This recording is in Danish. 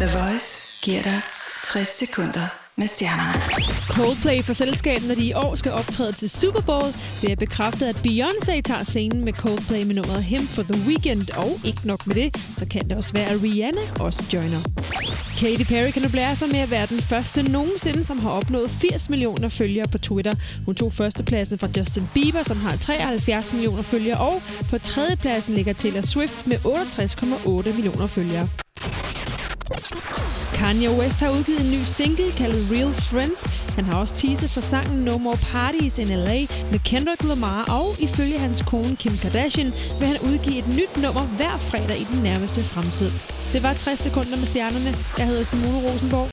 The Voice giver dig 60 sekunder med stjernerne. Coldplay for selskabet, når de i år skal optræde til Super Bowl. Det er bekræftet, at Beyoncé tager scenen med Coldplay med nummeret Him for the Weekend. Og ikke nok med det, så kan det også være, at Rihanna også joiner. Katy Perry kan nu blære sig med at være den første nogensinde, som har opnået 80 millioner følgere på Twitter. Hun tog førstepladsen fra Justin Bieber, som har 73 millioner følgere, og på tredjepladsen ligger Taylor Swift med 68,8 millioner følgere. Kanye West har udgivet en ny single kaldet Real Friends. Han har også teaset for sangen No More Parties in LA med Kendrick Lamar, og ifølge hans kone Kim Kardashian vil han udgive et nyt nummer hver fredag i den nærmeste fremtid. Det var 60 sekunder med stjernerne. Jeg hedder Simone Rosenborg.